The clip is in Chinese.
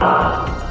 啊。